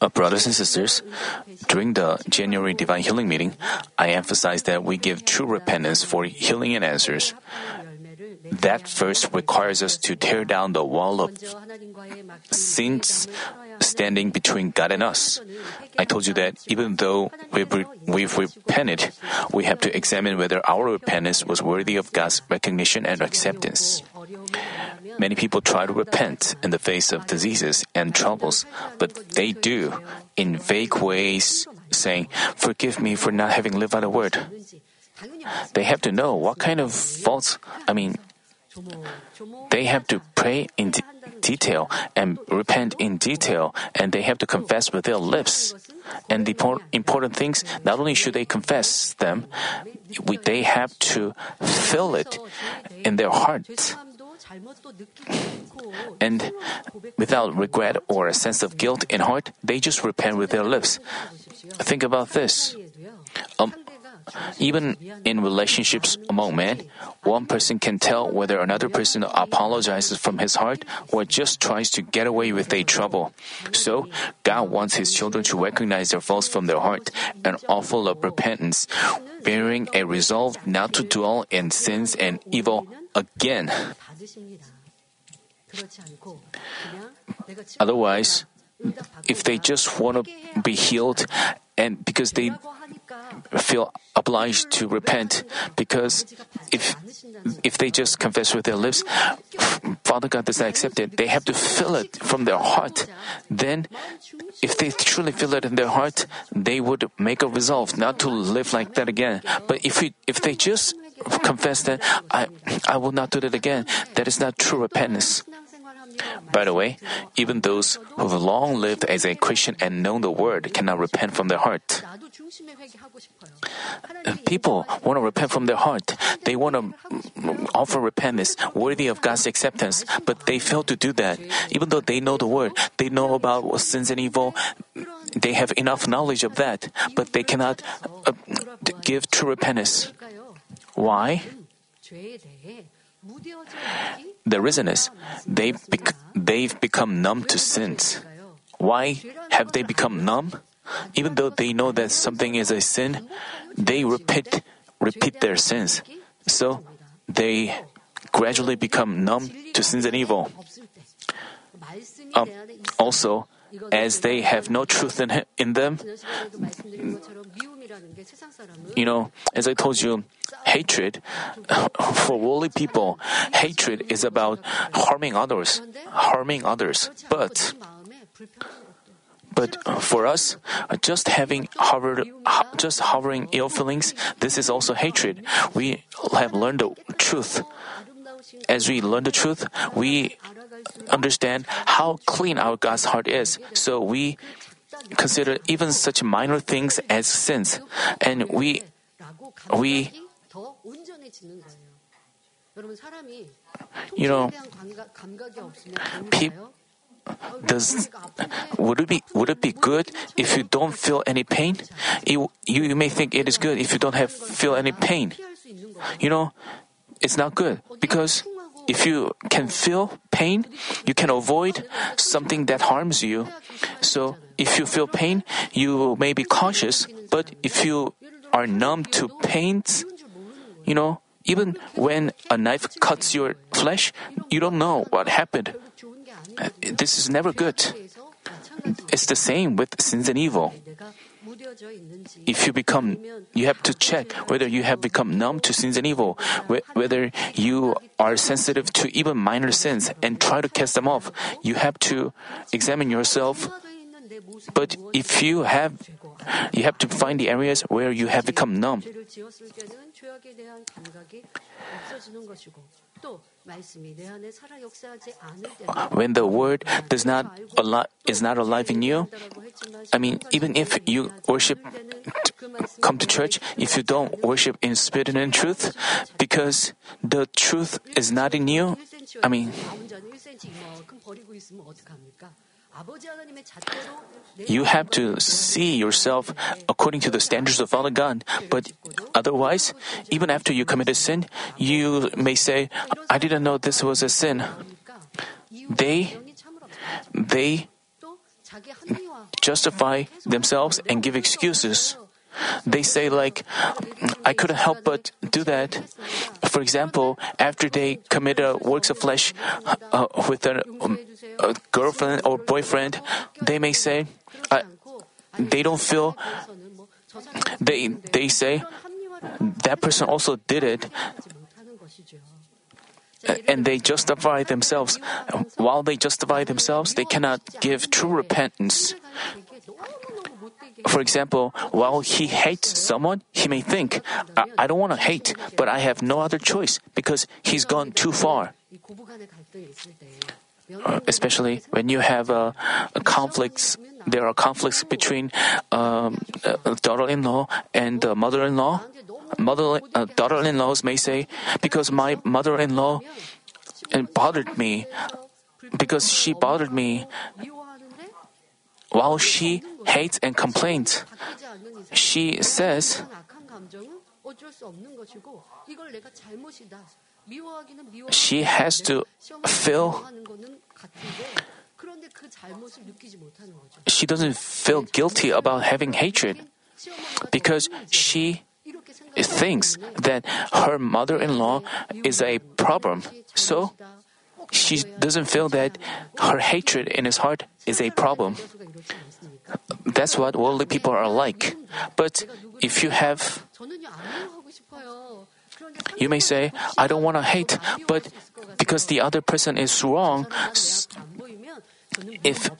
Uh, brothers and sisters, during the January Divine Healing Meeting, I emphasized that we give true repentance for healing and answers. That first requires us to tear down the wall of sins standing between God and us. I told you that even though we've, we've repented, we have to examine whether our repentance was worthy of God's recognition and acceptance. Many people try to repent in the face of diseases and troubles, but they do in vague ways, saying, Forgive me for not having lived by the word. They have to know what kind of faults, I mean, they have to pray in de- detail and repent in detail, and they have to confess with their lips. And the important things, not only should they confess them, we, they have to feel it in their hearts. And without regret or a sense of guilt in heart, they just repent with their lips. Think about this. Um, even in relationships among men, one person can tell whether another person apologizes from his heart or just tries to get away with a trouble. So, God wants His children to recognize their faults from their heart and offer up repentance, bearing a resolve not to dwell in sins and evil again. Otherwise, if they just want to be healed and because they feel obliged to repent. Because if if they just confess with their lips father god does not accept it. They have to feel it from their heart. Then if they truly feel it in their heart they would make a resolve not to live like that again. But if we if they just confess that i i will not do that again that is not true repentance by the way, even those who have long lived as a Christian and known the word cannot repent from their heart. People want to repent from their heart. They want to offer repentance worthy of God's acceptance, but they fail to do that. Even though they know the word, they know about sins and evil, they have enough knowledge of that, but they cannot uh, give true repentance. Why? The reason is they've, bec- they've become numb to sins. Why have they become numb? Even though they know that something is a sin, they repeat, repeat their sins. So they gradually become numb to sins and evil. Um, also, as they have no truth in, in them, you know, as I told you, hatred, for worldly people, hatred is about harming others, harming others. But, but for us, just having hovered, just hovering ill feelings, this is also hatred. We have learned the truth. As we learn the truth, we understand how clean our God's heart is. So we consider even such minor things as sins, and we we you know people does would it be would it be good if you don't feel any pain? you, you may think it is good if you don't have feel any pain. You know, it's not good because if you can feel pain, you can avoid something that harms you. So if you feel pain, you may be cautious, but if you are numb to pains, you know, even when a knife cuts your flesh, you don't know what happened. This is never good. It's the same with sins and evil. If you become, you have to check whether you have become numb to sins and evil, whether you are sensitive to even minor sins and try to cast them off. You have to examine yourself. But if you have, you have to find the areas where you have become numb. Uh, when the word does not al- is not alive in you, I mean, even if you worship, come to church, if you don't worship in spirit and in truth, because the truth is not in you, I mean, you have to see yourself according to the standards of Father God. But otherwise, even after you commit a sin, you may say, I didn't know this was a sin. They, they, justify themselves and give excuses. They say like, I couldn't help but do that. For example, after they commit works of flesh uh, with a, um, a, girlfriend or boyfriend, they may say, they don't feel. They they say that person also did it, and they justify themselves. While they justify themselves, they cannot give true repentance. For example, while he hates someone, he may think, I, I don't want to hate, but I have no other choice because he's gone too far. Uh, especially when you have uh, conflicts, there are conflicts between um, uh, daughter-in-law and mother-in-law. Mother, uh, daughter-in-laws may say, because my mother-in-law bothered me, because she bothered me, while she hates and complains, she says, she has to feel she doesn't feel guilty about having hatred because she thinks that her mother in law is a problem. So she doesn't feel that her hatred in his heart is a problem. That's what worldly people are like. But if you have, you may say, I don't want to hate, but because the other person is wrong, if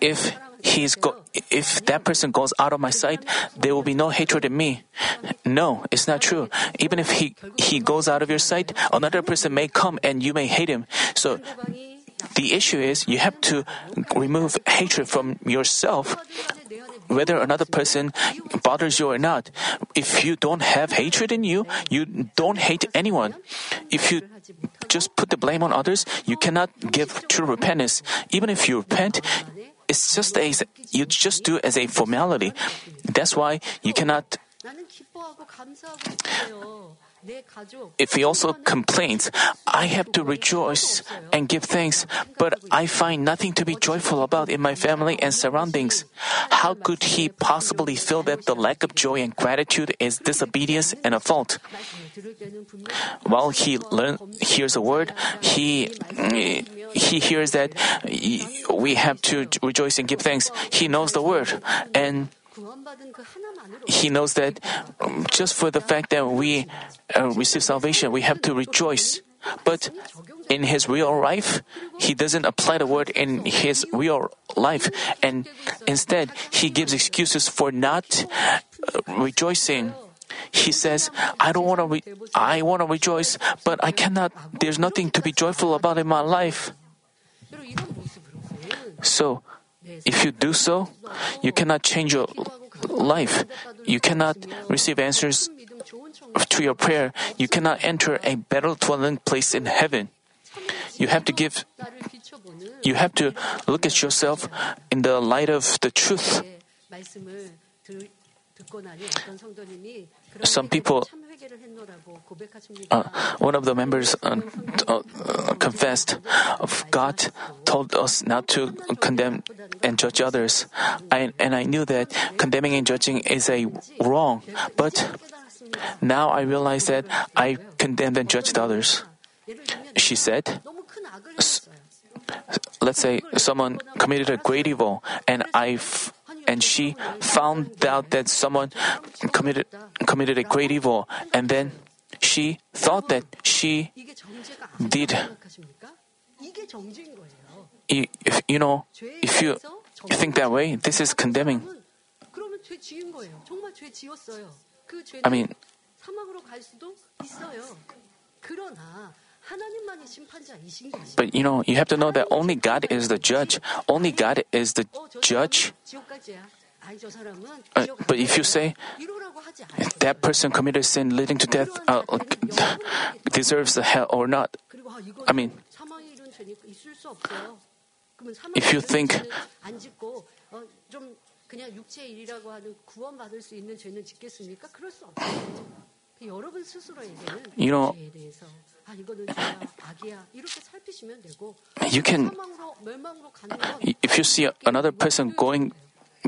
if he's go, if that person goes out of my sight, there will be no hatred in me. No, it's not true. Even if he he goes out of your sight, another person may come and you may hate him. So the issue is you have to remove hatred from yourself whether another person bothers you or not. If you don't have hatred in you, you don't hate anyone. If you just put the blame on others, you cannot give true repentance. Even if you repent, it's just a you just do as a formality. That's why you cannot if he also complains, I have to rejoice and give thanks, but I find nothing to be joyful about in my family and surroundings. How could he possibly feel that the lack of joy and gratitude is disobedience and a fault? While he learn, hears a word, he he hears that we have to rejoice and give thanks. He knows the word and he knows that um, just for the fact that we uh, receive salvation, we have to rejoice. But in his real life, he doesn't apply the word in his real life, and instead he gives excuses for not uh, rejoicing. He says, "I don't want to. Re- I want to rejoice, but I cannot. There's nothing to be joyful about in my life." So, if you do so, you cannot change your life. You cannot receive answers to your prayer. You cannot enter a better dwelling place in heaven. You have to give, you have to look at yourself in the light of the truth. Some people, uh, one of the members uh, uh, confessed, God told us not to condemn and judge others. I, and I knew that condemning and judging is a wrong, but now I realize that I condemned and judged others. She said, let's say someone committed a great evil and I and she found out that someone committed committed a great evil, and then she thought that she did. If you know, if you think that way, this is condemning. I mean, but you know, you have to know that only God is the judge. Only God is the judge. Uh, but if you say that person committed sin leading to death uh, deserves the hell or not, I mean, if you think you know, you can, if you see another person going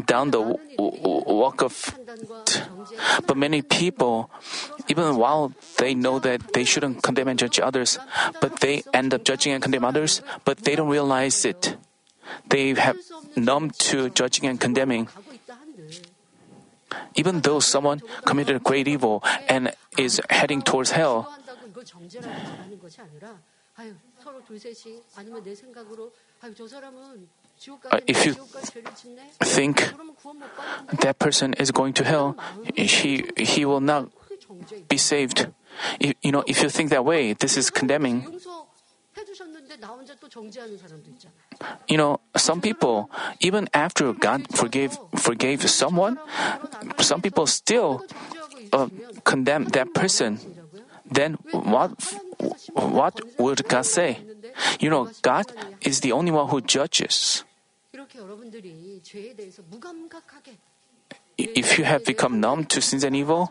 down the walk of, but many people, even while they know that they shouldn't condemn and judge others, but they end up judging and condemn others, but they don't realize it. They have numb to judging and condemning. Even though someone committed a great evil and is heading towards hell, uh, if you think that person is going to hell, he, he will not be saved. You know, if you think that way, this is condemning. You know, some people, even after God forgave forgave someone, some people still uh, condemn that person. Then what what would God say? You know, God is the only one who judges. If you have become numb to sins and evil,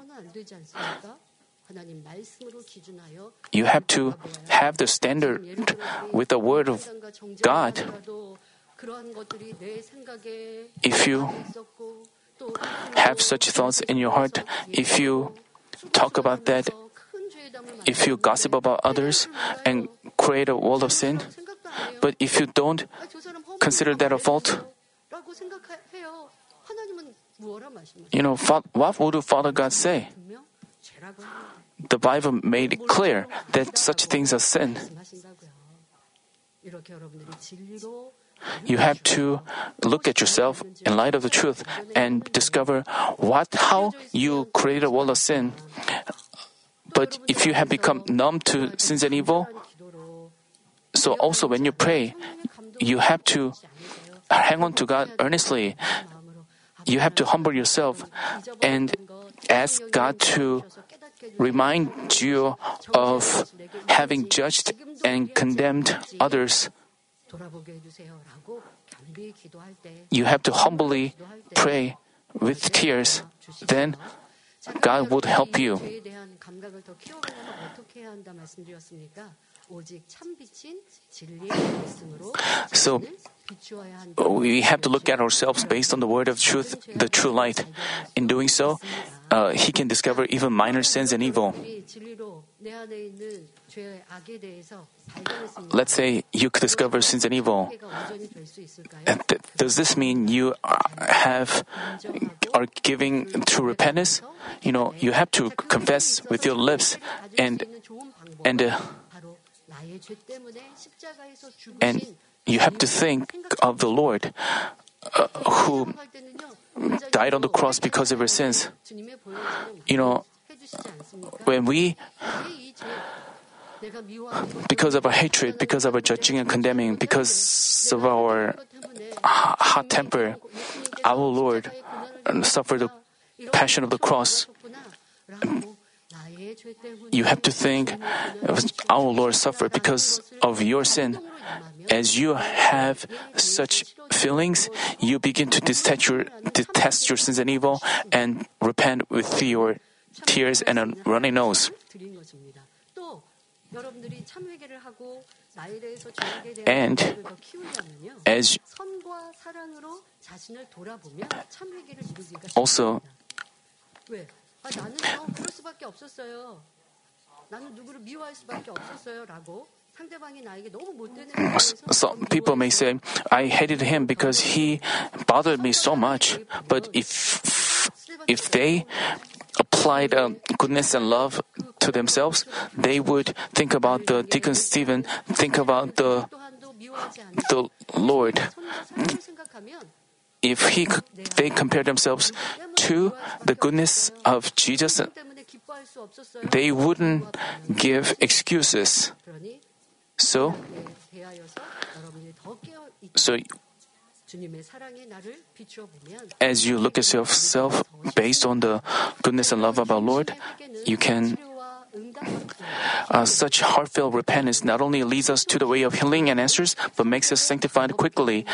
you have to have the standard with the Word of God. If you have such thoughts in your heart, if you talk about that, if you gossip about others and create a world of sin, but if you don't consider that a fault, you know, what would Father God say? the Bible made it clear that such things are sin. You have to look at yourself in light of the truth and discover what how you created a world of sin. But if you have become numb to sins and evil, so also when you pray, you have to hang on to God earnestly. You have to humble yourself and ask God to remind you of having judged and condemned others. You have to humbly pray with tears. Then God would help you. So we have to look at ourselves based on the word of truth, the true light. In doing so, uh, he can discover even minor sins and evil. Let's say you could discover sins and evil. Does this mean you have are giving to repentance? You know, you have to confess with your lips and and. Uh, and you have to think of the Lord uh, who died on the cross because of our sins. You know, when we, because of our hatred, because of our judging and condemning, because of our hot temper, our Lord suffered the passion of the cross you have to think, our Lord suffered because of your sin. As you have such feelings, you begin to detest your, detest your sins and evil and repent with your tears and a runny nose. And as also some people may say, I hated him because he bothered me so much. But if, if they applied uh, goodness and love to themselves, they would think about the Deacon Stephen, think about the, the Lord if he, they compare themselves to the goodness of Jesus, they wouldn't give excuses. So, so as you look at yourself based on the goodness and love of our Lord, you can. Uh, such heartfelt repentance not only leads us to the way of healing and answers, but makes us sanctified quickly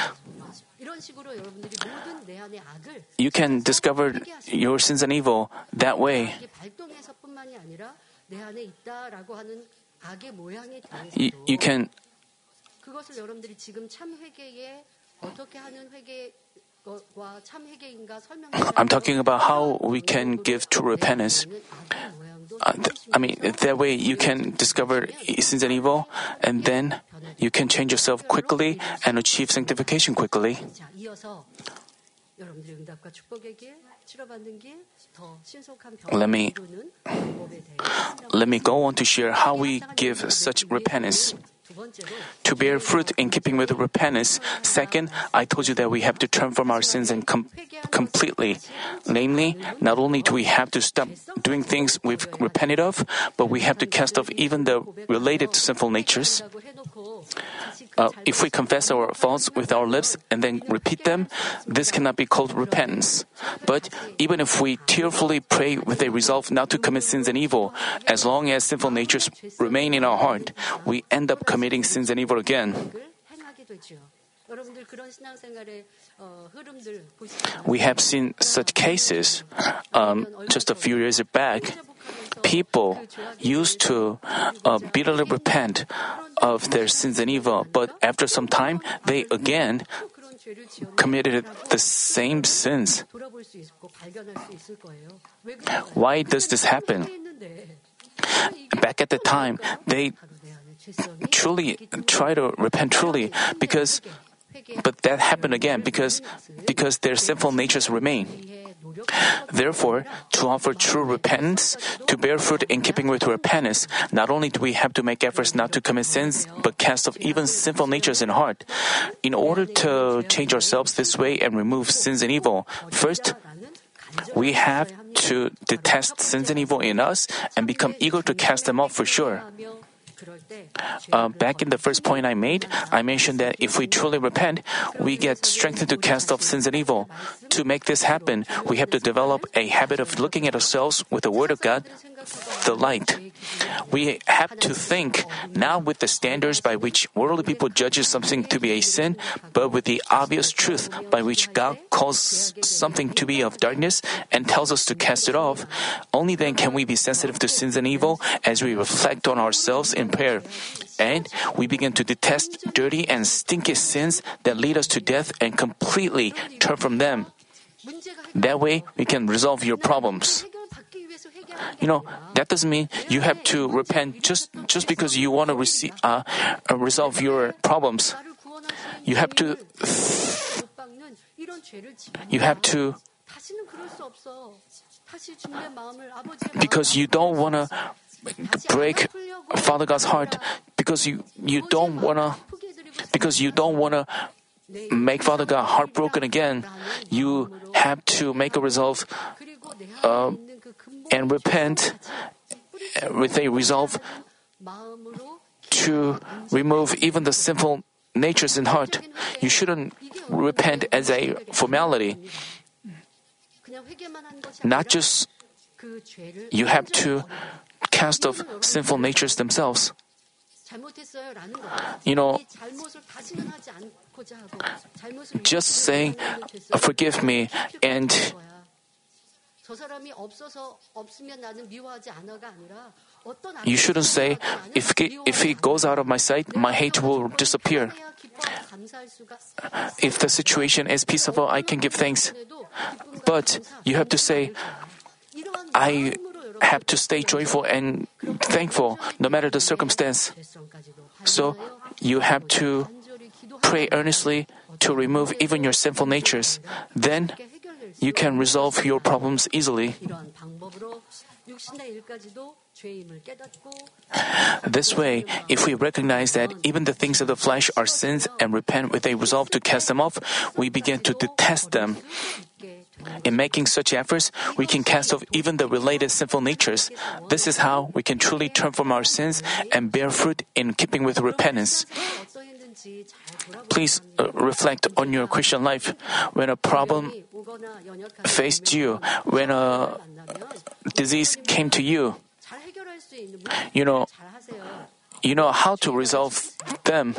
You can discover your sins and evil that way. 이게 발동해서뿐만 상태만이 아니라 내 안에 있다라고 하는 악의 모양에 You, 대해서도 you can 그것을 여러분들이 지금 참 회개에 어떻게 하는 회개와 참 회개인가 설명해 I'm talking about how we can give true repentance. Uh, I mean, that way you can discover sins and evil, and then you can change yourself quickly and achieve sanctification quickly. Let me let me go on to share how we give such repentance. To bear fruit in keeping with repentance, second, I told you that we have to turn from our sins and com- completely. Namely, not only do we have to stop doing things we've repented of, but we have to cast off even the related sinful natures. Uh, if we confess our faults with our lips and then repeat them, this cannot be called repentance. But even if we tearfully pray with a resolve not to commit sins and evil, as long as sinful natures remain in our heart, we end up committing sins and evil again. We have seen such cases. Um, just a few years back, people used to uh, bitterly repent of their sins and evil, but after some time, they again committed the same sins. Why does this happen? Back at the time, they truly try to repent truly because but that happened again because because their sinful natures remain Therefore, to offer true repentance, to bear fruit in keeping with repentance, not only do we have to make efforts not to commit sins, but cast off even sinful natures in heart. In order to change ourselves this way and remove sins and evil, first, we have to detest sins and evil in us and become eager to cast them off for sure. Uh, back in the first point I made, I mentioned that if we truly repent, we get strengthened to cast off sins and evil. To make this happen, we have to develop a habit of looking at ourselves with the Word of God, the light. We have to think not with the standards by which worldly people judges something to be a sin, but with the obvious truth by which God calls something to be of darkness and tells us to cast it off. Only then can we be sensitive to sins and evil as we reflect on ourselves in prayer. And we begin to detest dirty and stinky sins that lead us to death and completely turn from them. That way, we can resolve your problems. You know, that doesn't mean you have to repent just just because you want to receive, uh, uh, resolve your problems. You have to You have to because you don't want to break Father God's heart because you you don't want to because you don't want to make Father God heartbroken again. You have to make a resolve uh, and repent with a resolve to remove even the sinful natures in heart. You shouldn't repent as a formality. Not just you have to cast off sinful natures themselves. You know, just saying, forgive me, and you shouldn't say, if, if he goes out of my sight, my hate will disappear. If the situation is peaceful, I can give thanks. But you have to say, I have to stay joyful and thankful no matter the circumstance. So you have to pray earnestly to remove even your sinful natures. Then you can resolve your problems easily. This way, if we recognize that even the things of the flesh are sins and repent with a resolve to cast them off, we begin to detest them. In making such efforts, we can cast off even the related sinful natures. This is how we can truly turn from our sins and bear fruit in keeping with repentance. Please uh, reflect on your Christian life. When a problem faced you, when a disease came to you, you know, you know how to resolve them.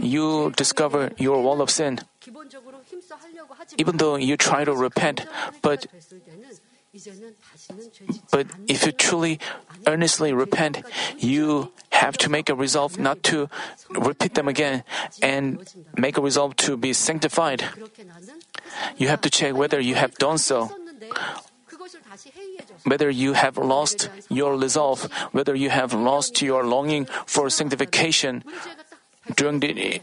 You discover your wall of sin. Even though you try to repent, but but if you truly earnestly repent, you have to make a resolve not to repeat them again and make a resolve to be sanctified. You have to check whether you have done so whether you have lost your resolve, whether you have lost your longing for sanctification during the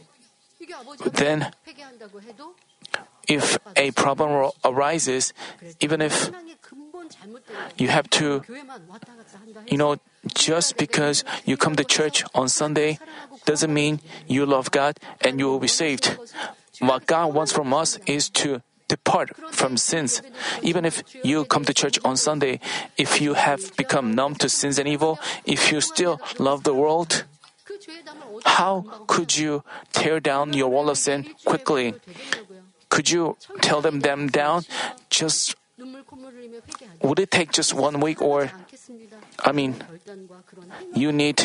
then if a problem arises, even if you have to, you know, just because you come to church on Sunday doesn't mean you love God and you will be saved. What God wants from us is to depart from sins. Even if you come to church on Sunday, if you have become numb to sins and evil, if you still love the world, how could you tear down your wall of sin quickly? Could you tell them them down just would it take just one week or, I mean, you need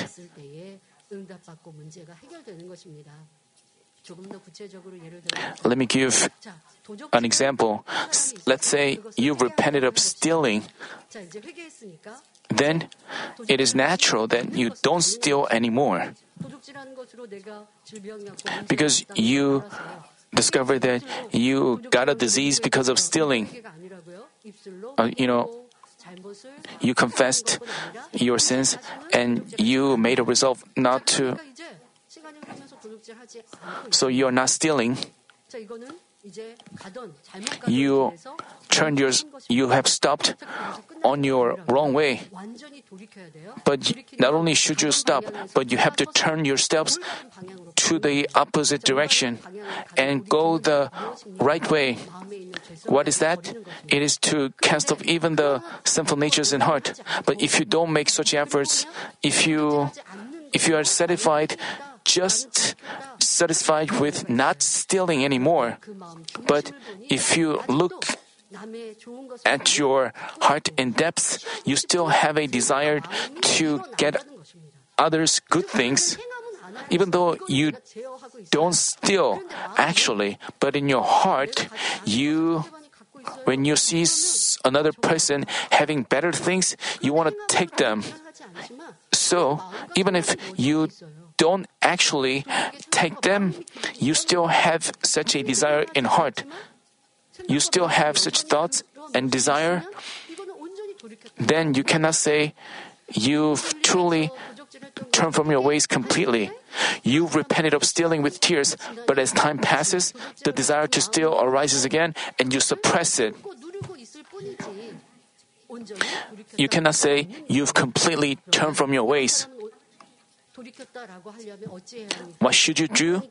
let me give an example. Let's say you repented of stealing. Then it is natural that you don't steal anymore. Because you discover that you got a disease because of stealing. Uh, you know, you confessed your sins and you made a resolve not to. So you are not stealing. You turned your, you have stopped on your wrong way. But not only should you stop, but you have to turn your steps to the opposite direction and go the right way. What is that? It is to cast off even the sinful natures in heart. But if you don't make such efforts, if you if you are satisfied just satisfied with not stealing anymore, but if you look at your heart in depth, you still have a desire to get others good things, even though you don't steal actually, but in your heart, you when you see another person having better things, you want to take them. So, even if you don't actually take them, you still have such a desire in heart. You still have such thoughts and desire, then you cannot say you've truly turned from your ways completely. You've repented of stealing with tears, but as time passes, the desire to steal arises again and you suppress it. You cannot say you've completely turned from your ways. What should you do?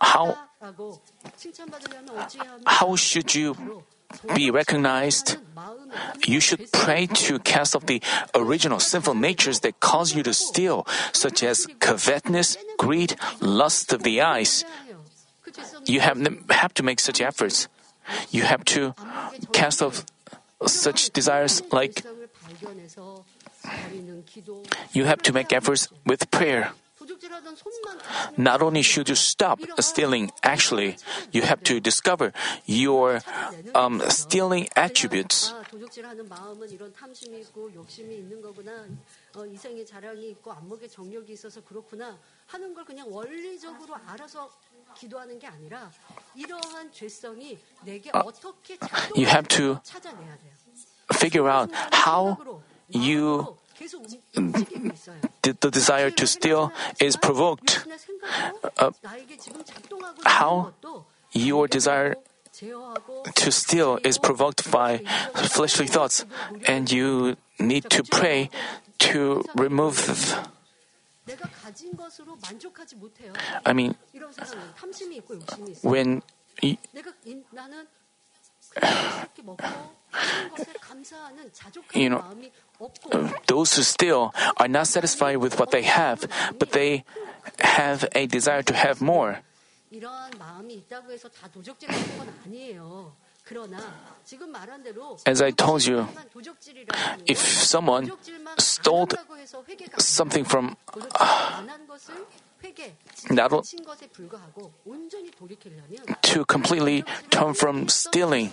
How, how should you be recognized? You should pray to cast off the original sinful natures that cause you to steal, such as covetousness, greed, lust of the eyes. You have, have to make such efforts. You have to cast off such desires like you have to make efforts with prayer. Not only should you stop stealing, actually, you have to discover your um, stealing attributes. Uh, you have to figure out how you the desire to steal is provoked. Uh, how your desire to steal is provoked by fleshly thoughts, and you need to pray to remove. Th- I mean, when. Y- You know, those who still are not satisfied with what they have, but they have a desire to have more. As I told you, if someone stole something from. Uh, to completely turn from stealing,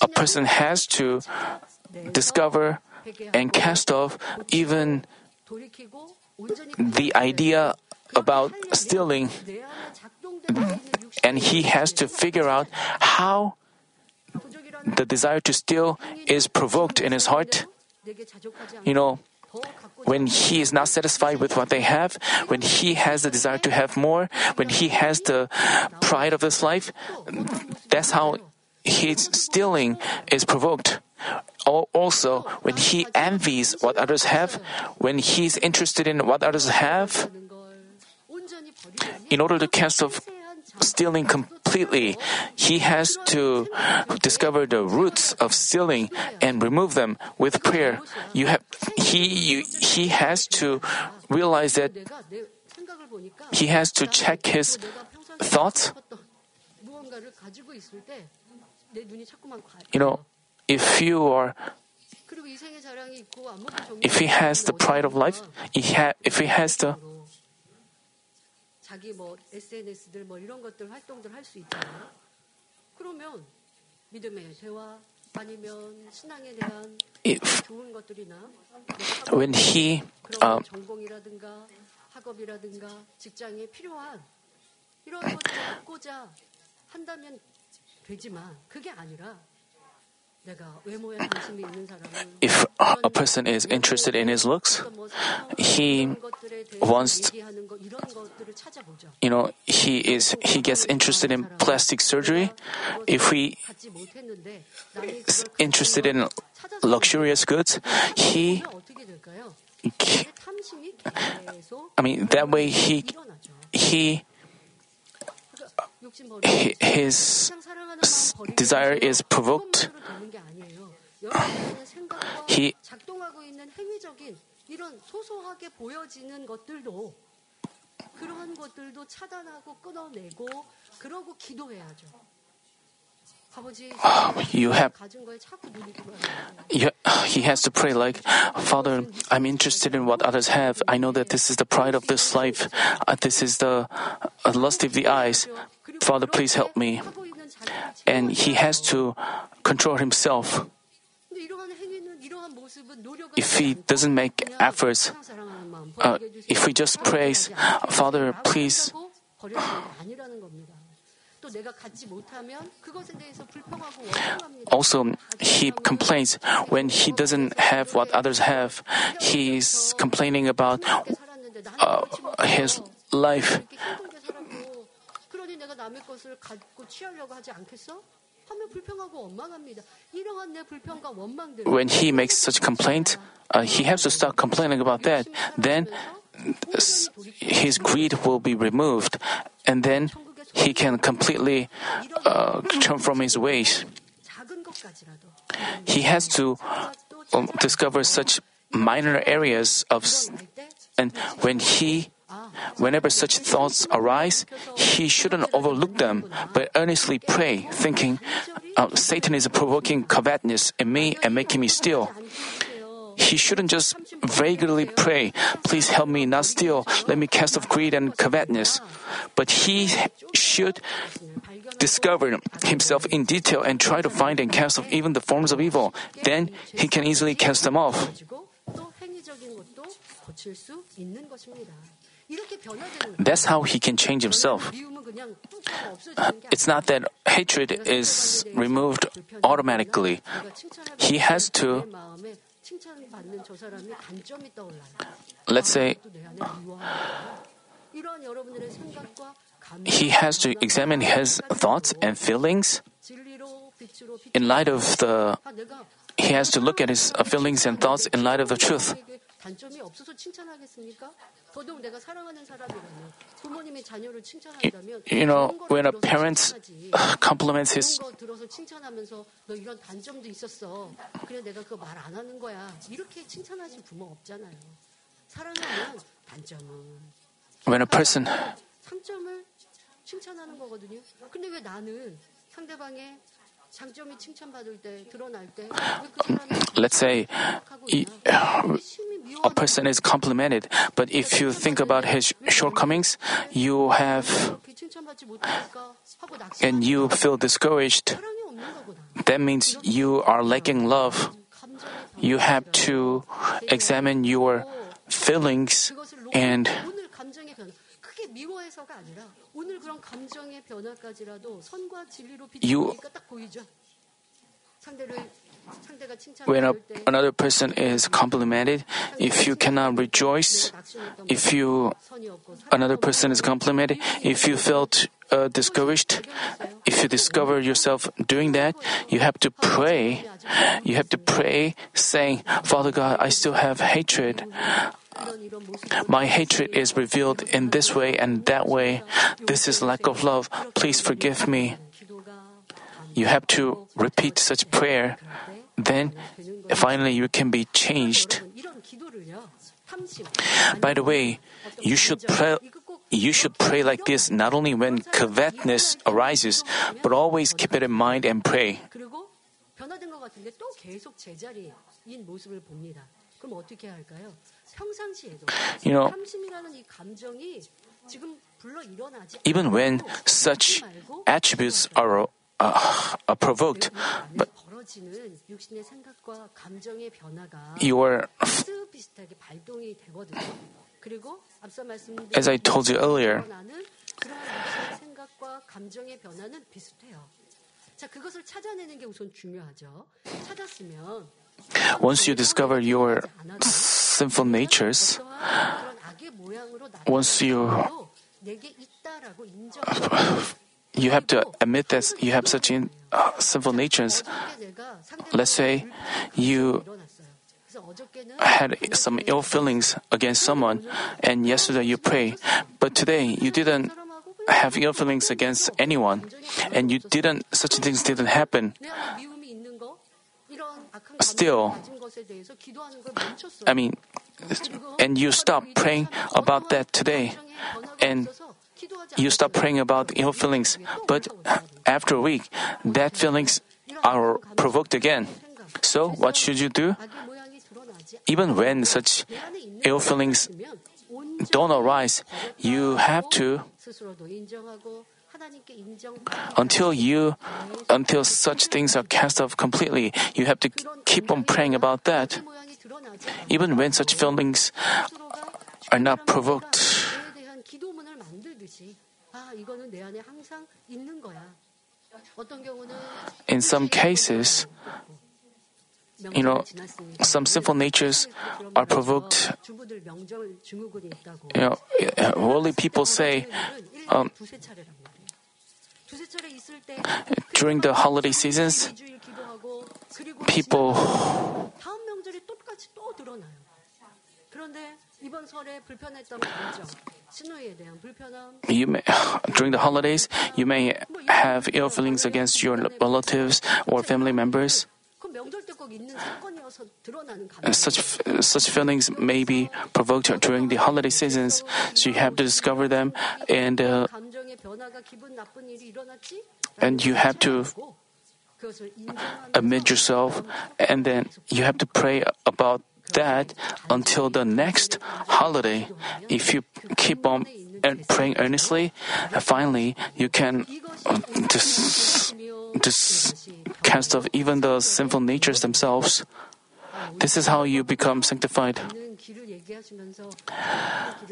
a person has to discover and cast off even the idea about stealing, mm-hmm. and he has to figure out how the desire to steal is provoked in his heart. You know, when he is not satisfied with what they have, when he has the desire to have more, when he has the pride of this life, that's how his stealing is provoked. Also, when he envies what others have, when he's interested in what others have, in order to cast off stealing completely. He has to discover the roots of stealing and remove them with prayer. You have he you, he has to realize that he has to check his thoughts. You know, if you are if he has the pride of life, he ha- if he has the 자기 뭐 SNS들 뭐 이런 것들 활동들 할 수 있잖아요. 그러면 믿음의 대화 아니면 신앙에 대한 if 좋은 것들이나 뭐 when he 그런 um, 전공이라든가 학업이라든가 직장에 필요한 이런 것들을 얻고자 한다면 되지만 그게 아니라 내가 외모에 관심이 있는 사람은 if a person is interested in his looks, 어떤 뭐 사회와 he 이런 것들에 대해서 wants you know, he is he gets interested in plastic surgery. If he is interested in luxurious goods, he I mean that way he he his desire is provoked. He 그러한 것들도 차단하고 끊어내고 그러고 기도해야죠. 아버지 you have 가진 거에 자꾸 눈이 돌아가요. you, he has to pray like, Father, I'm interested in what others have. I know that this is the pride of this life. Uh, this is the uh, lust of the eyes. Father, please help me. 하고 있는 자기를 And he has to control himself. if he doesn't make efforts, uh, if we just praise, uh, Father, please. Also, he complains when he doesn't have what others have. He's complaining about uh, his life. When he makes such complaint, uh, he has to stop complaining about that. Then his greed will be removed, and then he can completely uh, turn from his ways. He has to um, discover such minor areas of, and when he Whenever such thoughts arise, he shouldn't overlook them, but earnestly pray, thinking, uh, Satan is provoking covetousness in me and making me steal. He shouldn't just vaguely pray, Please help me not steal, let me cast off greed and covetousness. But he should discover himself in detail and try to find and cast off even the forms of evil. Then he can easily cast them off. That's how he can change himself. Uh, it's not that hatred is removed automatically. He has to let's say he has to examine his thoughts and feelings in light of the he has to look at his uh, feelings and thoughts in light of the truth You know, when a parent compliments his when a person 상점을 칭찬하는 거거든요. 근데 왜 나는 상대방의 Let's say a person is complimented, but if you think about his shortcomings, you have and you feel discouraged. That means you are lacking love. You have to examine your feelings and when a, another person is complimented, if you cannot rejoice, if you another person is complimented, if you felt uh, discouraged, if you discover yourself doing that, you have to pray. You have to pray, saying, "Father God, I still have hatred. 이런 이런 모습 My hatred is revealed in this way and that way. This is lack of love. Please forgive me." 기도가 You have to repeat such prayer. Then, finally, you can be changed. 여러분 이런 기도를요. 탐심. By the way, you should pray. You should pray like this not only when covetousness arises, but always keep it in mind and pray. 그리고 변화된 것 같은데 또 계속 제자리인 모습을 봅니다. 그럼 어떻게 해야 할까요? You know, even when such attributes are uh, uh, provoked, but your as I told you earlier, once you discover your sinful natures, once you you have to admit that you have such in, uh, sinful natures. Let's say you had some ill feelings against someone, and yesterday you pray, but today you didn't have ill feelings against anyone, and you didn't such things didn't happen still, I mean, and you stop praying about that today, and you stop praying about ill feelings, but after a week, that feelings are provoked again. So, what should you do? Even when such ill feelings don't arise, you have to until you, until such things are cast off completely, you have to keep on praying about that. Even when such feelings are not provoked. In some cases, you know, some sinful natures are provoked. You know, holy people say, um, during the holiday seasons, people you may, during the holidays, you may have ill feelings against your relatives or family members. Uh, uh, such, uh, such feelings may be provoked during the holiday seasons, so you have to discover them and, uh, and you have to admit yourself and then you have to pray about that until the next holiday. If you keep on and praying earnestly, finally you can um, just just cast off even the sinful natures themselves. This is how you become sanctified.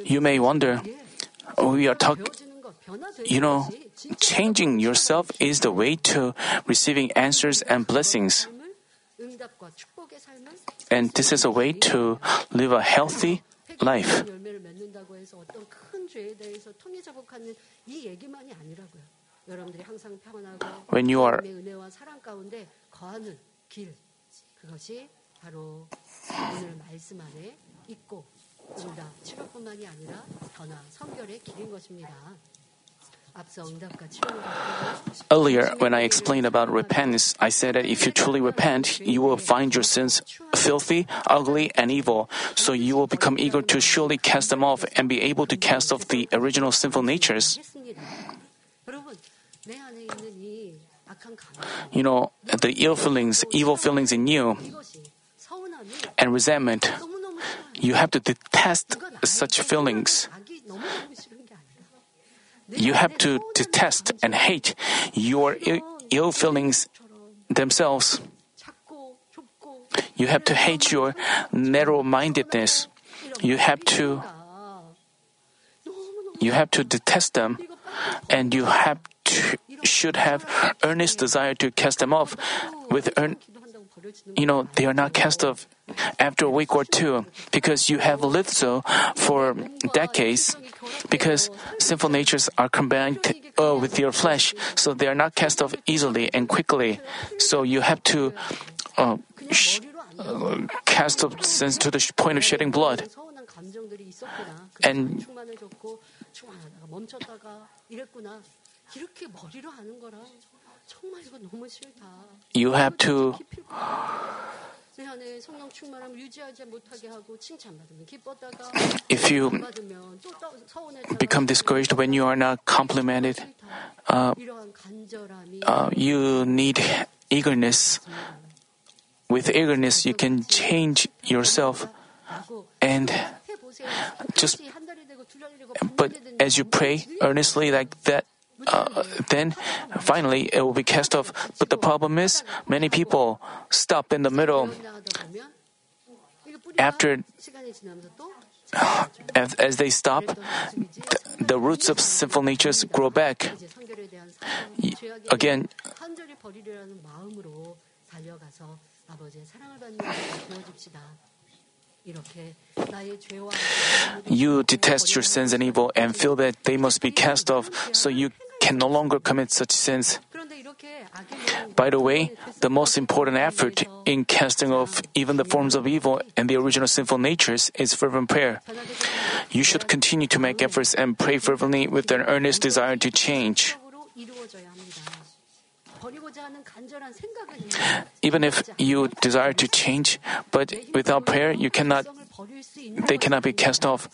You may wonder, we are talking, you know, changing yourself is the way to receiving answers and blessings. And this is a way to live a healthy life. 죄에 대해서 통해 자복하는 이 얘기만이 아니라고요. 여러분들이 항상 평안하고 When you are 하나님의 은혜와 사랑 가운데 거하는 길 그것이 바로 오늘 말씀 안에 있고 응답 치료뿐만이 아니라 변화 성결의 길인 것입니다. Earlier, when I explained about repentance, I said that if you truly repent, you will find your sins filthy, ugly, and evil. So you will become eager to surely cast them off and be able to cast off the original sinful natures. You know, the ill feelings, evil feelings in you, and resentment. You have to detest such feelings you have to detest and hate your ill feelings themselves. You have to hate your narrow mindedness. You have to you have to detest them and you have to, should have earnest desire to cast them off with earn, you know they are not cast off after a week or two because you have lived so for decades. Because sinful natures are combined uh, with your flesh, so they are not cast off easily and quickly. So you have to uh, sh- uh, cast off sins to the point of shedding blood. And you have to if you become discouraged when you are not complimented, uh, uh, you need eagerness. With eagerness, you can change yourself. And just, but as you pray earnestly like that, uh, then finally it will be cast off. But the problem is, many people stop in the middle. After, as, as they stop, the, the roots of sinful natures grow back. Again, you detest your sins and evil and feel that they must be cast off, so you can no longer commit such sins. By the way, the most important effort in casting off even the forms of evil and the original sinful natures is fervent prayer. You should continue to make efforts and pray fervently with an earnest desire to change. Even if you desire to change, but without prayer, you cannot they cannot be cast off.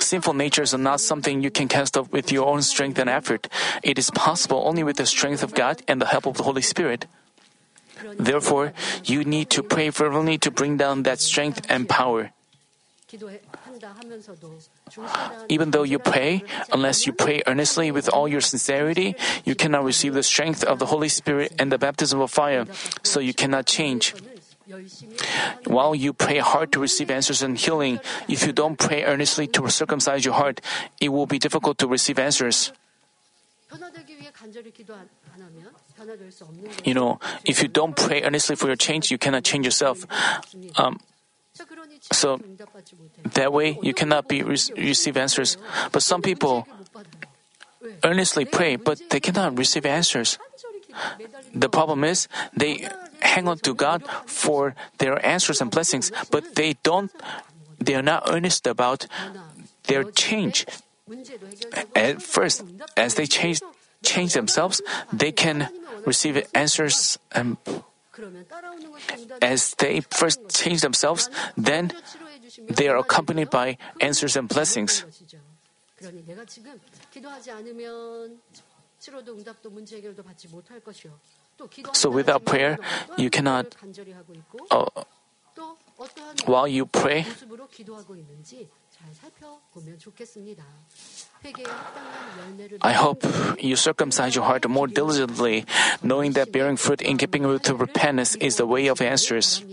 Sinful natures are not something you can cast off with your own strength and effort. It is possible only with the strength of God and the help of the Holy Spirit. Therefore, you need to pray fervently to bring down that strength and power. Even though you pray, unless you pray earnestly with all your sincerity, you cannot receive the strength of the Holy Spirit and the baptism of fire, so you cannot change. While you pray hard to receive answers and healing, if you don't pray earnestly to circumcise your heart, it will be difficult to receive answers. You know, if you don't pray earnestly for your change, you cannot change yourself. Um, so that way, you cannot be re- receive answers. But some people earnestly pray, but they cannot receive answers. The problem is they hang on to God for their answers and blessings, but they don't, they are not earnest about their change. At first, as they change, change themselves, they can receive answers and as they first change themselves, then they are accompanied by answers and blessings. So without prayer, you cannot. Uh, while you pray, I hope you circumcise your heart more diligently, knowing that bearing fruit in keeping with repentance is the way of answers.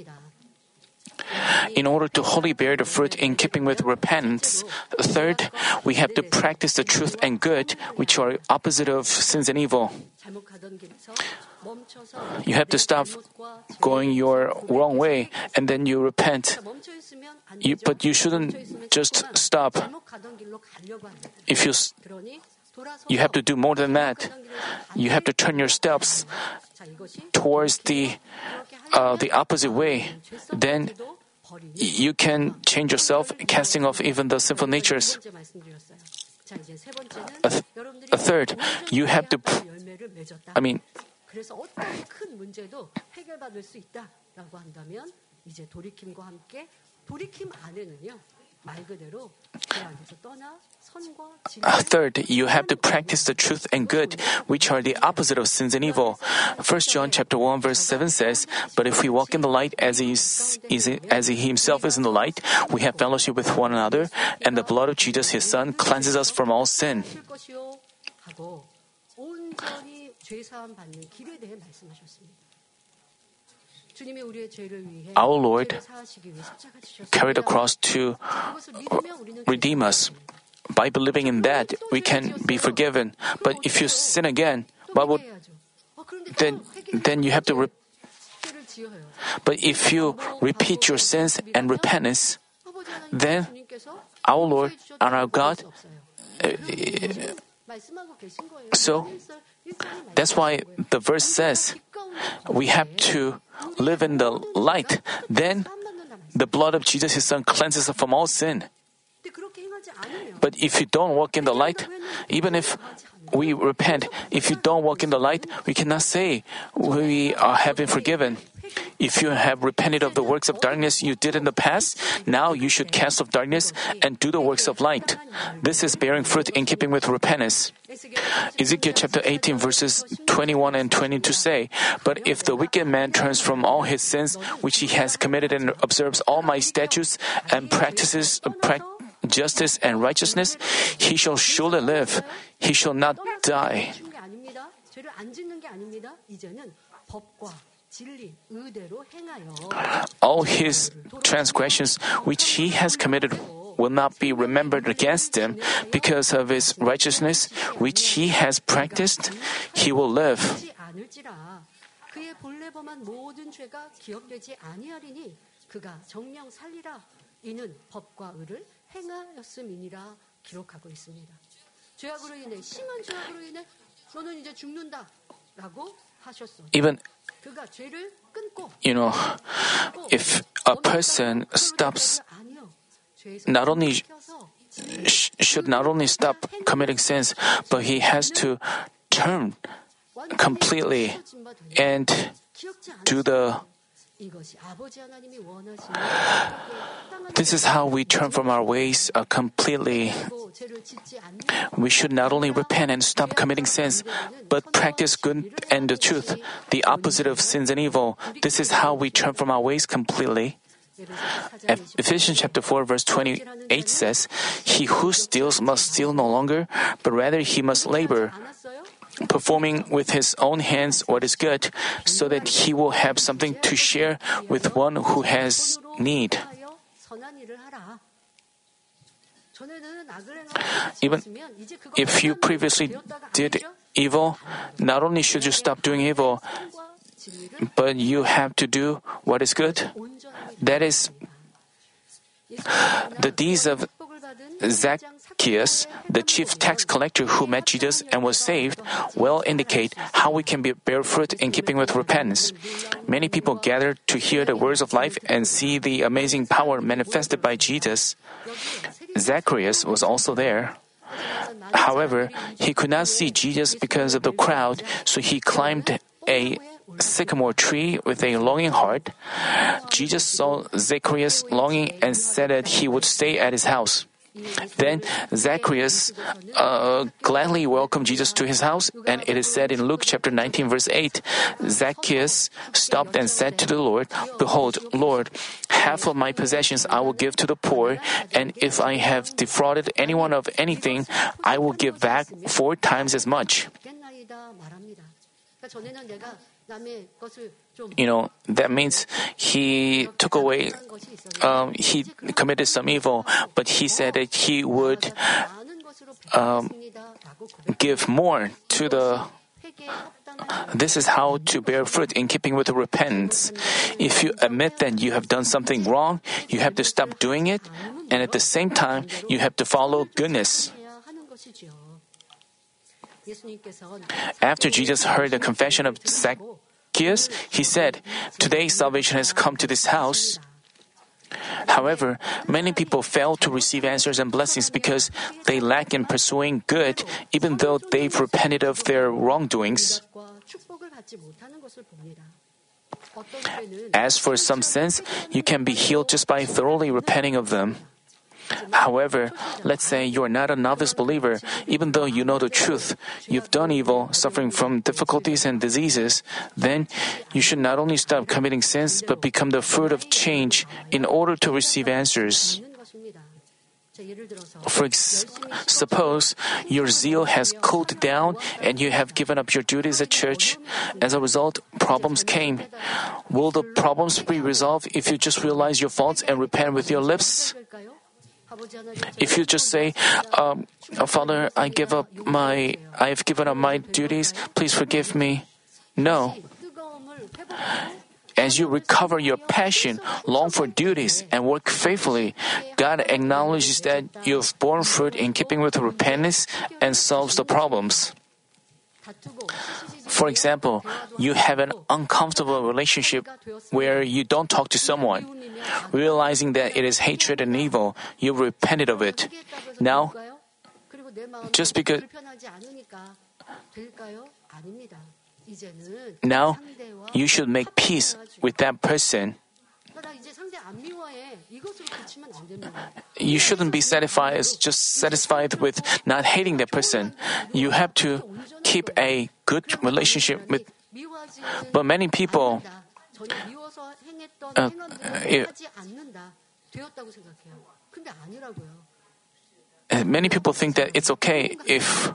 In order to wholly bear the fruit in keeping with repentance, third, we have to practice the truth and good, which are opposite of sins and evil. You have to stop going your wrong way and then you repent. You, but you shouldn't just stop. If you, you have to do more than that. You have to turn your steps towards the uh, the opposite way. Then you can change yourself, casting off even the sinful natures. A, th- a third, you have to. I mean, 그래서 어떤 큰 문제도 해결받을 수 있다라고 한다면 이제 돌이킴과 함께 돌이킴 안에는요 말 그대로 그 안에서 떠나 선과 Uh, 진리를 third, you have to practice the truth and good, which are the opposite of sins and evil. 1 John chapter 1 verse 7 says, But if we walk in the light as he, is, is, as he himself is in the light, we have fellowship with one another, and the blood of Jesus his son cleanses us from all sin. Our Lord carried the cross to uh, redeem us. By believing in that, we can be forgiven. But if you sin again, what would, then, then you have to repent. But if you repeat your sins and repentance, then our Lord and our God. Uh, so that's why the verse says we have to live in the light. Then the blood of Jesus, his son, cleanses us from all sin. But if you don't walk in the light, even if we repent, if you don't walk in the light, we cannot say we are, have been forgiven. If you have repented of the works of darkness you did in the past, now you should cast off darkness and do the works of light. This is bearing fruit in keeping with repentance. Ezekiel chapter 18 verses 21 and 22 say, But if the wicked man turns from all his sins which he has committed and observes all my statutes and practices prac- justice and righteousness, he shall surely live. He shall not die. 죽는 게 아닙니다. 죄를 안 짓는 게 아닙니다. 이제는 법과 진리, 의대로 행하여 All his transgressions which he has committed will not be remembered against him because of his righteousness which he has practiced. He will live. 하지 않을지라 그의 본래 범한 모든 죄가 기억되지 아니하리니 그가 정령 살리라 이는 법과 의를 행하였음이니라 기록하고 있습니다. 죄악으로 인해 심한 죄악으로 인해 너는 이제 죽는다라고 하셨어. Even, 그가 죄를 끊고 you know, if a person stops, not only sh- should not only stop committing sins, but he has to turn completely and do the this is how we turn from our ways uh, completely. We should not only repent and stop committing sins, but practice good and the truth, the opposite of sins and evil. This is how we turn from our ways completely. Ephesians chapter 4 verse 28 says, He who steals must steal no longer, but rather he must labor, performing with his own hands what is good, so that he will have something to share with one who has need. Even if you previously did evil, not only should you stop doing evil, but you have to do what is good. That is the deeds of Zacchaeus, the chief tax collector who met Jesus and was saved, well indicate how we can be, bear fruit in keeping with repentance. Many people gathered to hear the words of life and see the amazing power manifested by Jesus. Zacharias was also there. However, he could not see Jesus because of the crowd, so he climbed a sycamore tree with a longing heart. Jesus saw Zacharias longing and said that he would stay at his house. Then Zacharias uh, gladly welcomed Jesus to his house, and it is said in Luke chapter 19, verse 8 Zacchaeus stopped and said to the Lord, Behold, Lord, half of my possessions I will give to the poor, and if I have defrauded anyone of anything, I will give back four times as much you know, that means he took away, um, he committed some evil, but he said that he would um, give more to the. This is how to bear fruit in keeping with repentance. If you admit that you have done something wrong, you have to stop doing it, and at the same time, you have to follow goodness. After Jesus heard the confession of Zacchaeus, he said, Today salvation has come to this house. However, many people fail to receive answers and blessings because they lack in pursuing good, even though they've repented of their wrongdoings. As for some sins, you can be healed just by thoroughly repenting of them. However, let's say you are not a novice believer, even though you know the truth, you've done evil, suffering from difficulties and diseases, then you should not only stop committing sins but become the fruit of change in order to receive answers. For ex- suppose your zeal has cooled down and you have given up your duties at church. As a result, problems came. Will the problems be resolved if you just realize your faults and repent with your lips? If you just say, um, "Father, I give up my, I've given up my duties. Please forgive me." No. As you recover your passion, long for duties, and work faithfully, God acknowledges that you have borne fruit in keeping with repentance and solves the problems. For example, you have an uncomfortable relationship where you don't talk to someone. Realizing that it is hatred and evil, you repented of it. Now, just because now you should make peace with that person. You shouldn't be satisfied just satisfied with not hating that person. You have to keep a good relationship with. But many people. Uh, many people think that it's okay if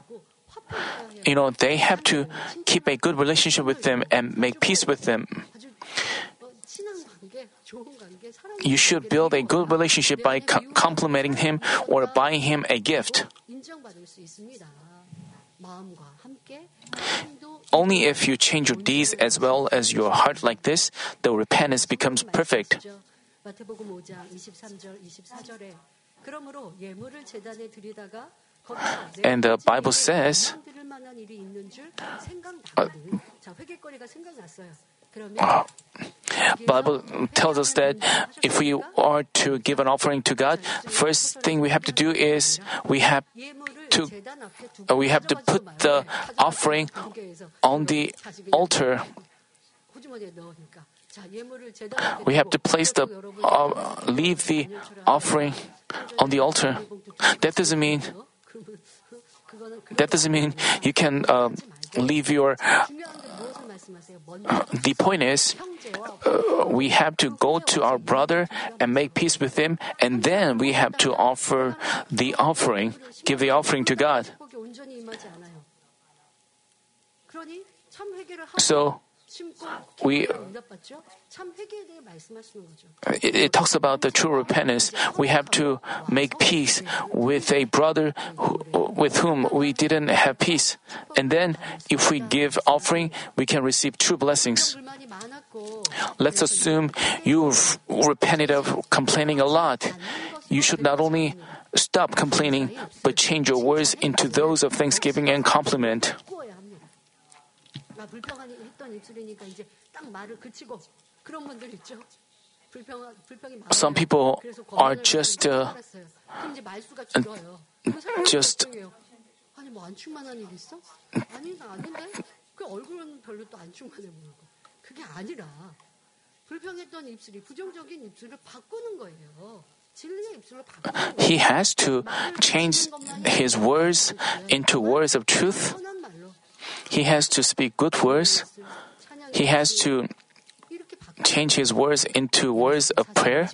you know they have to keep a good relationship with them and make peace with them. You should build a good relationship by complimenting him or buying him a gift. Only if you change your deeds as well as your heart like this, the repentance becomes perfect. And the Bible says, uh, uh, Bible tells us that if we are to give an offering to God, first thing we have to do is we have to uh, we have to put the offering on the altar. We have to place the uh, leave the offering on the altar. That doesn't mean that doesn't mean you can uh, leave your. The point is, uh, we have to go to our brother and make peace with him, and then we have to offer the offering, give the offering to God. So, we it, it, talks about the true repentance. We have to make peace with a brother who, with whom we didn't have peace. And then, if we give offering, we can receive true blessings. Let's assume you've repented of complaining a lot. You should not only stop complaining, but change your words into those of thanksgiving and compliment. Some people are just uh, just He has to change his words into words of truth. He has to speak good words. He has to change his words into words of prayer.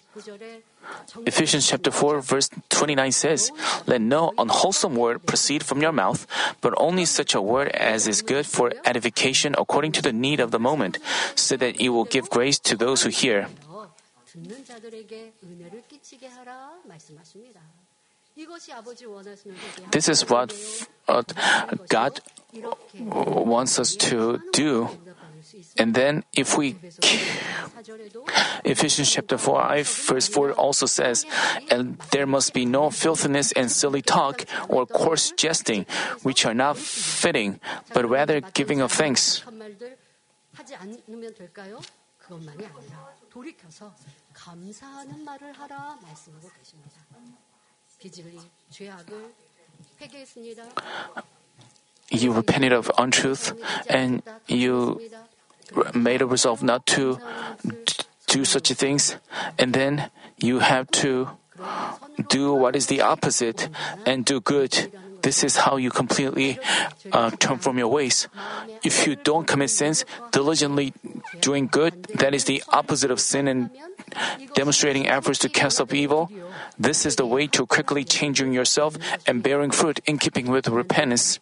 Ephesians chapter 4 verse 29 says, Let no unwholesome word proceed from your mouth, but only such a word as is good for edification according to the need of the moment, so that it will give grace to those who hear. This is what uh, God wants us to do. And then if we Ephesians chapter 4 verse 4 also says, and there must be no filthiness and silly talk or coarse jesting, which are not fitting, but rather giving of thanks. You repented of untruth and you made a resolve not to do such things, and then you have to do what is the opposite and do good. This is how you completely uh, turn from your ways. If you don't commit sins, diligently doing good, that is the opposite of sin, and demonstrating efforts to cast off evil. This is the way to quickly changing yourself and bearing fruit in keeping with repentance.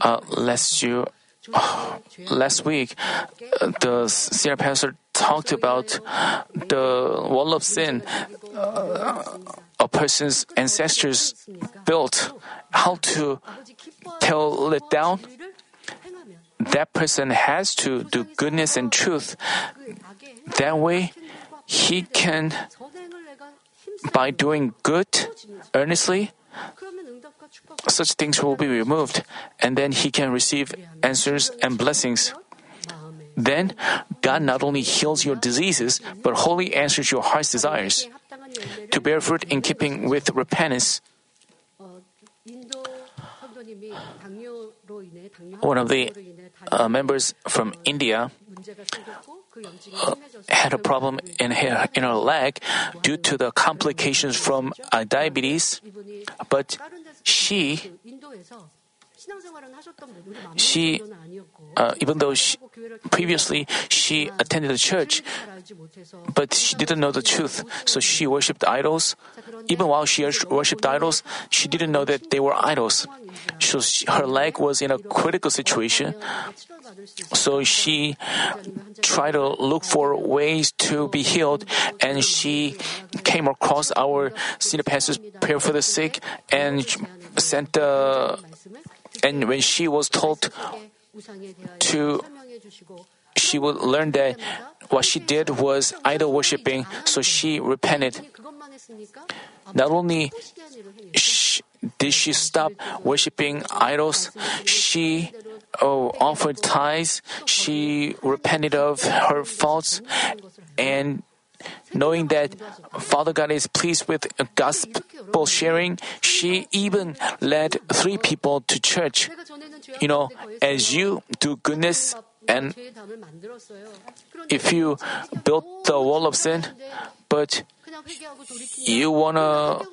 Uh, last year, last week, the senior pastor talked about the wall of sin uh, a person's ancestors built. How to tell it down? That person has to do goodness and truth. That way, he can, by doing good earnestly, such things will be removed, and then he can receive answers and blessings. Then, God not only heals your diseases, but wholly answers your heart's desires. To bear fruit in keeping with repentance, one of the uh, members from India uh, had a problem in her, in her leg due to the complications from uh, diabetes, but she she, uh, even though she, previously she attended the church, but she didn't know the truth, so she worshipped idols. Even while she worshipped idols, she didn't know that they were idols. So she, her leg was in a critical situation. So she tried to look for ways to be healed, and she came across our senior pastor's prayer for the sick and sent the and when she was told to, she would learn that what she did was idol worshiping, so she repented. Not only did she stop worshiping idols, she oh, offered tithes, she repented of her faults, and knowing that Father God is pleased with gospel sharing, she even led three people to church. You know, as you do goodness and if you build the wall of sin, but you want to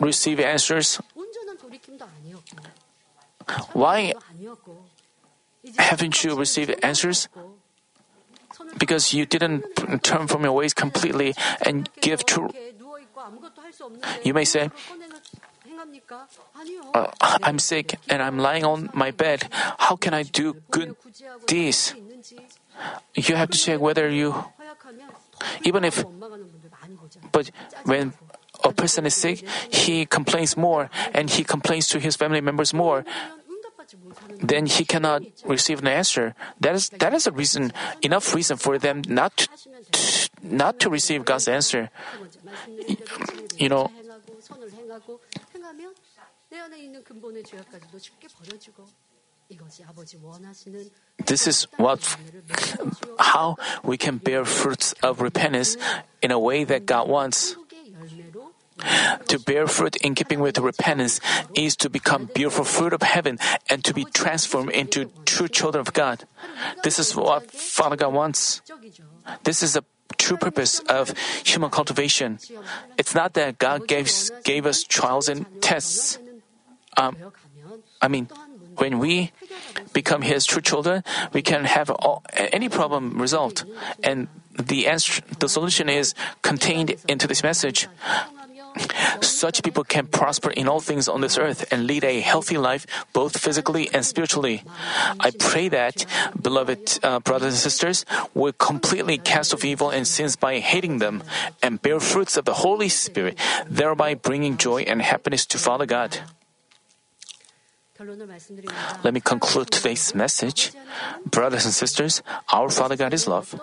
receive answers, why haven't you received answers? Because you didn't turn from your ways completely and give to. You may say, uh, I'm sick and I'm lying on my bed. How can I do good deeds? You have to check whether you, even if, but when a person is sick, he complains more and he complains to his family members more then he cannot receive an answer. That is that is a reason, enough reason for them not to, to not to receive God's answer. You know. This is what, how we can bear fruits of repentance in a way that God wants. To bear fruit in keeping with repentance is to become beautiful fruit of heaven and to be transformed into true children of God. This is what Father God wants. This is the true purpose of human cultivation. It's not that God gave, gave us trials and tests. Um, I mean, when we become His true children, we can have all, any problem resolved. And the answer, the solution is contained into this message. Such people can prosper in all things on this earth and lead a healthy life, both physically and spiritually. I pray that, beloved uh, brothers and sisters, will completely cast off evil and sins by hating them and bear fruits of the Holy Spirit, thereby bringing joy and happiness to Father God. Let me conclude today's message. Brothers and sisters, our Father God is love.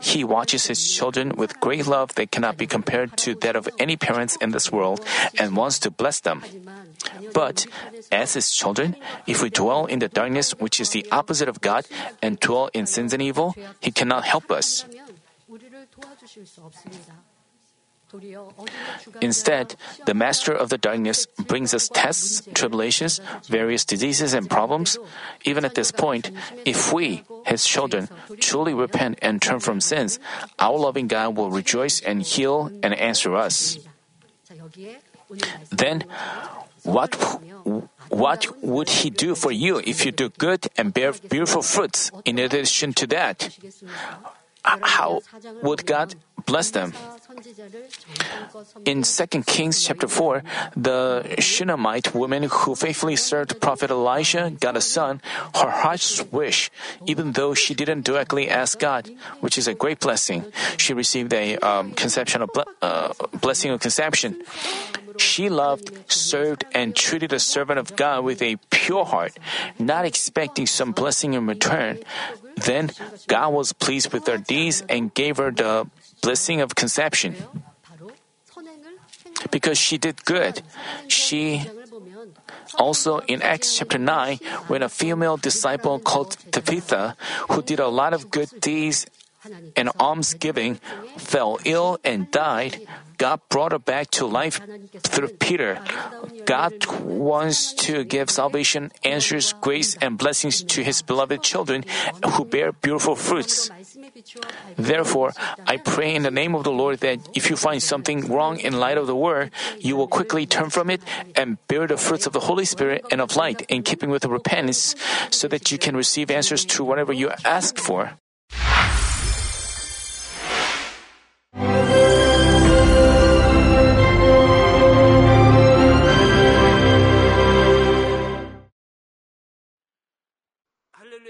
He watches His children with great love that cannot be compared to that of any parents in this world and wants to bless them. But as His children, if we dwell in the darkness which is the opposite of God and dwell in sins and evil, He cannot help us. Instead, the master of the darkness brings us tests, tribulations, various diseases, and problems. Even at this point, if we, his children, truly repent and turn from sins, our loving God will rejoice and heal and answer us. Then, what, what would he do for you if you do good and bear beautiful fruits? In addition to that, how would God bless them. In 2 Kings chapter 4, the Shunammite woman who faithfully served Prophet Elisha got a son, her heart's wish, even though she didn't directly ask God, which is a great blessing. She received a um, conception of ble- uh, blessing of conception. She loved, served, and treated a servant of God with a pure heart, not expecting some blessing in return. Then God was pleased with her deeds and gave her the blessing of conception. Because she did good, she also in Acts chapter 9, when a female disciple called Tabitha, who did a lot of good deeds and almsgiving, fell ill and died, God brought her back to life through Peter. God wants to give salvation, answers, grace, and blessings to His beloved children who bear beautiful fruits. Therefore, I pray in the name of the Lord that if you find something wrong in light of the word, you will quickly turn from it and bear the fruits of the Holy Spirit and of light in keeping with repentance so that you can receive answers to whatever you ask for.